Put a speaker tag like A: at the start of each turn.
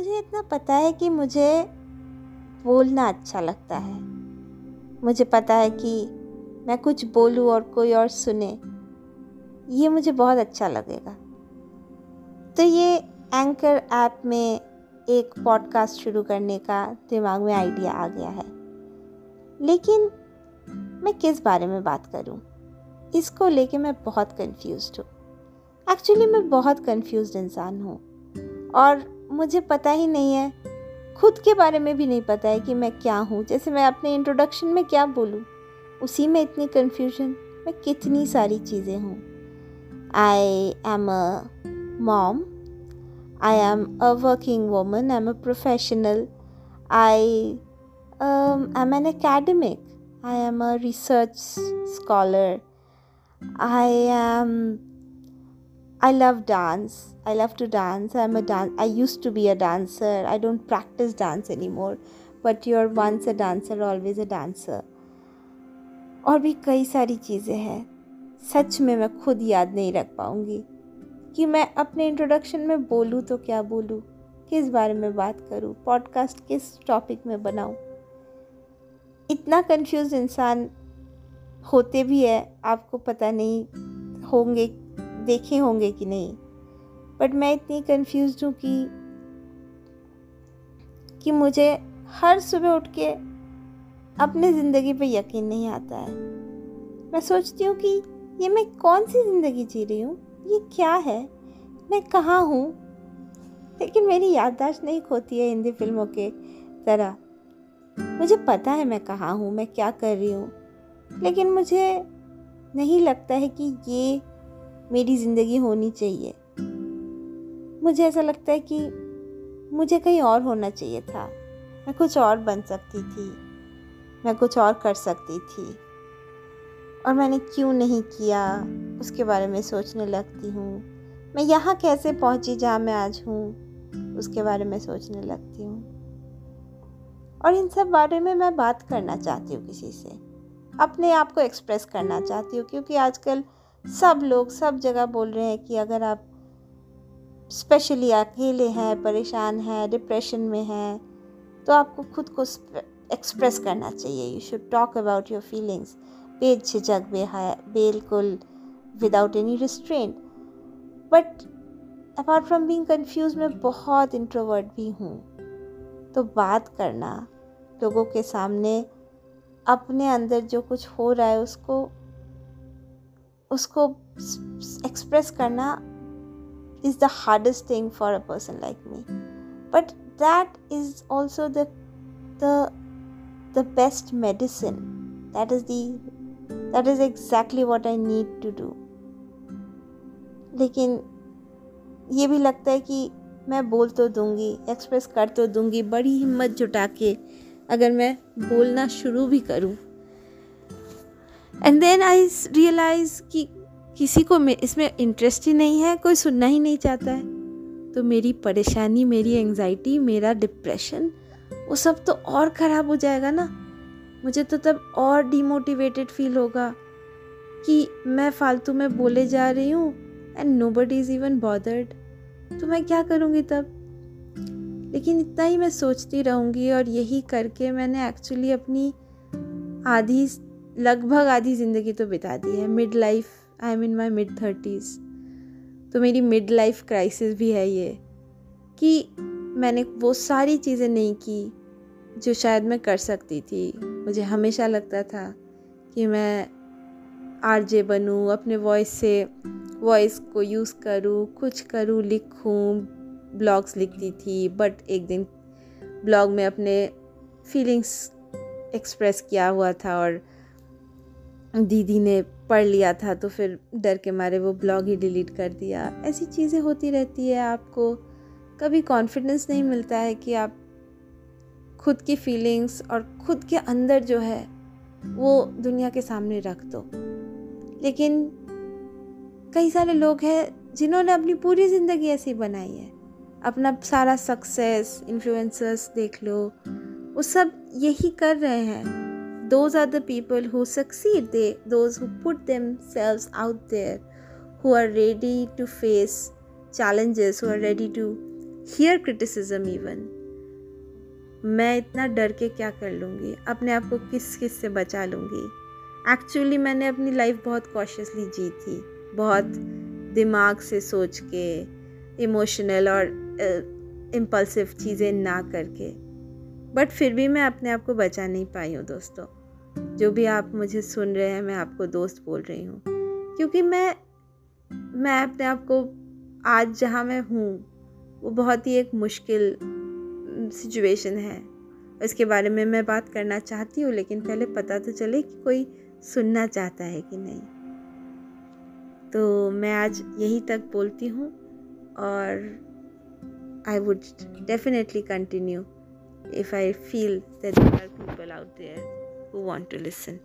A: मुझे इतना पता है कि मुझे बोलना अच्छा लगता है। मुझे पता है कि मैं कुछ बोलूँ और कोई और सुने, ये मुझे बहुत अच्छा लगेगा। तो ये एंकर ऐप में एक पॉडकास्ट शुरू करने का दिमाग में आइडिया आ गया है। लेकिन मैं किस बारे में बात करूँ? इसको लेके मैं बहुत कंफ्यूज हूँ। एक्चुअली मैं बहुत कंफ्यूज इंसान हूँ। और मुझे पता ही नहीं है। खुद के बारे में भी नहीं पता है कि मैं क्या हूँ। जैसे मैं अपने इंट्रोडक्शन में क्या बोलूँ। उसी में इतनी कन्फ्यूज़न मैं कितनी सारी चीज़ें हूँ। I am a mom I am a working woman I am a professional I am an academic I am a research scholar I am I love dance. I love to dance. I'm a dance. I used to be a dancer. I don't practice dance anymore. But you're once a dancer, always a dancer. और भी कई सारी चीज़ें हैं सच में मैं खुद याद नहीं रख पाऊँगी कि मैं अपने इंट्रोडक्शन में बोलूँ तो क्या बोलूँ किस बारे में बात करूँ पॉडकास्ट किस टॉपिक में बनाऊँ इतना कंफ्यूज इंसान होते भी है आपको पता नहीं होंगे देखे होंगे कि नहीं। बट मैं इतनी कंफ्यूज हूँ कि कि मुझे हर सुबह उठ के अपने ज़िंदगी पे यकीन नहीं आता है। मैं सोचती हूँ कि ये मैं कौन सी ज़िंदगी जी रही हूँ? ये क्या है? मैं कहाँ हूँ? लेकिन मेरी याददाश्त नहीं खोती है हिंदी फ़िल्मों के तरह। मुझे पता है मैं कहाँ हूँ, मैं क्या कर रही हूँ। लेकिन मुझे नहीं लगता है कि ये मेरी ज़िंदगी होनी चाहिए। मुझे ऐसा लगता है कि मुझे कहीं और होना चाहिए था। मैं कुछ और बन सकती थी। मैं कुछ और कर सकती थी। और मैंने क्यों नहीं किया? उसके बारे में सोचने लगती हूँ। मैं यहाँ कैसे पहुँची जहाँ मैं आज हूँ? उसके बारे में सोचने लगती हूँ। और इन सब बारे में मैं बात करना चाहती हूँ किसी से। अपने आप को एक्सप्रेस करना चाहती हूँ क्योंकि आजकल सब लोग, सब जगह बोल रहे हैं कि अगर आप स्पेशली अकेले हैं, परेशान हैं डिप्रेशन में हैं तो आपको खुद को एक्सप्रेस करना चाहिए। You should talk about your feelings बेझिझक बिल्कुल without any restraint but apart from being confuse मैं बहुत इंट्रोवर्ट भी हूँ। तो बात करना, लोगों के सामने, अपने अंदर जो कुछ हो रहा है, उसको उसको एक्सप्रेस करना is the hardest thing for a person like me but that is also the best medicine that is that is exactly what I need to do लेकिन ये भी लगता है कि मैं बोल तो दूँगी एक्सप्रेस कर तो दूँगी, बड़ी हिम्मत जुटा के अगर मैं बोलना शुरू भी करूँ। एंड देन आई रियलाइज़ कि किसी को इसमें इंटरेस्ट ही नहीं है, कोई सुनना ही नहीं चाहता है। तो मेरी परेशानी, मेरी एंजाइटी मेरा डिप्रेशन वो सब तो और ख़राब हो जाएगा ना। मुझे तो तब और डिमोटिवेटेड फील होगा कि मैं फालतू में बोले जा रही हूँ and nobody is even bothered तो मैं क्या करूँगी तब? लेकिन इतना ही मैं सोचती रहूँगी और यही करके मैंने एक्चुअली अपनी आधी लगभग आधी ज़िंदगी तो बिता दी है। Mid life I am in my mid thirties तो मेरी मिड लाइफ क्राइसिस भी है ये, कि मैंने वो सारी चीज़ें नहीं की जो शायद मैं कर सकती थी। मुझे हमेशा लगता था कि मैं आर जे बनूँ, अपने वॉइस से वॉइस को यूज़ करूँ, कुछ करूँ, लिखूँ ब्लॉग्स लिखती थी बट एक दिन ब्लॉग में अपने फीलिंग्स एक्सप्रेस किया हुआ था और दीदी ने पढ़ लिया था तो फिर डर के मारे वो ब्लॉग ही डिलीट कर दिया। ऐसी चीज़ें होती रहती है आपको। कभी कॉन्फिडेंस नहीं मिलता है कि आप खुद की फीलिंग्स और खुद के अंदर जो है, वो दुनिया के सामने रख दो। लेकिन कई सारे लोग हैं जिन्होंने अपनी पूरी ज़िंदगी ऐसी बनाई है। अपना सारा सक्सेस इन्फ्लुएंसर्स देख लो, वो सब यही कर रहे हैं। Are the people who succeed they those who put themselves out there who are ready to face challenges, who are ready to hear criticism even मैं इतना डर के क्या कर लूँगी? अपने आप को किस किस से बचा लूँगी? एक्चुअली मैंने अपनी लाइफ बहुत कॉशियसली जी थी। बहुत दिमाग से सोच के इमोशनल और इम्पल्सिव चीज़ें ना करके। बट फिर भी मैं अपने आप को बचा नहीं पाई हूँ, दोस्तों। जो भी आप मुझे सुन रहे हैं, मैं आपको दोस्त बोल रही हूँ। क्योंकि मैं मैं अपने आप को आज जहाँ मैं हूँ, वो बहुत ही एक मुश्किल सिचुएशन है। इसके बारे में मैं बात करना चाहती हूँ, लेकिन पहले पता तो चले कि कोई सुनना चाहता है कि नहीं। तो मैं आज यहीं तक बोलती हूँ और I would definitely continue if I feel that there are people out there who want to listen.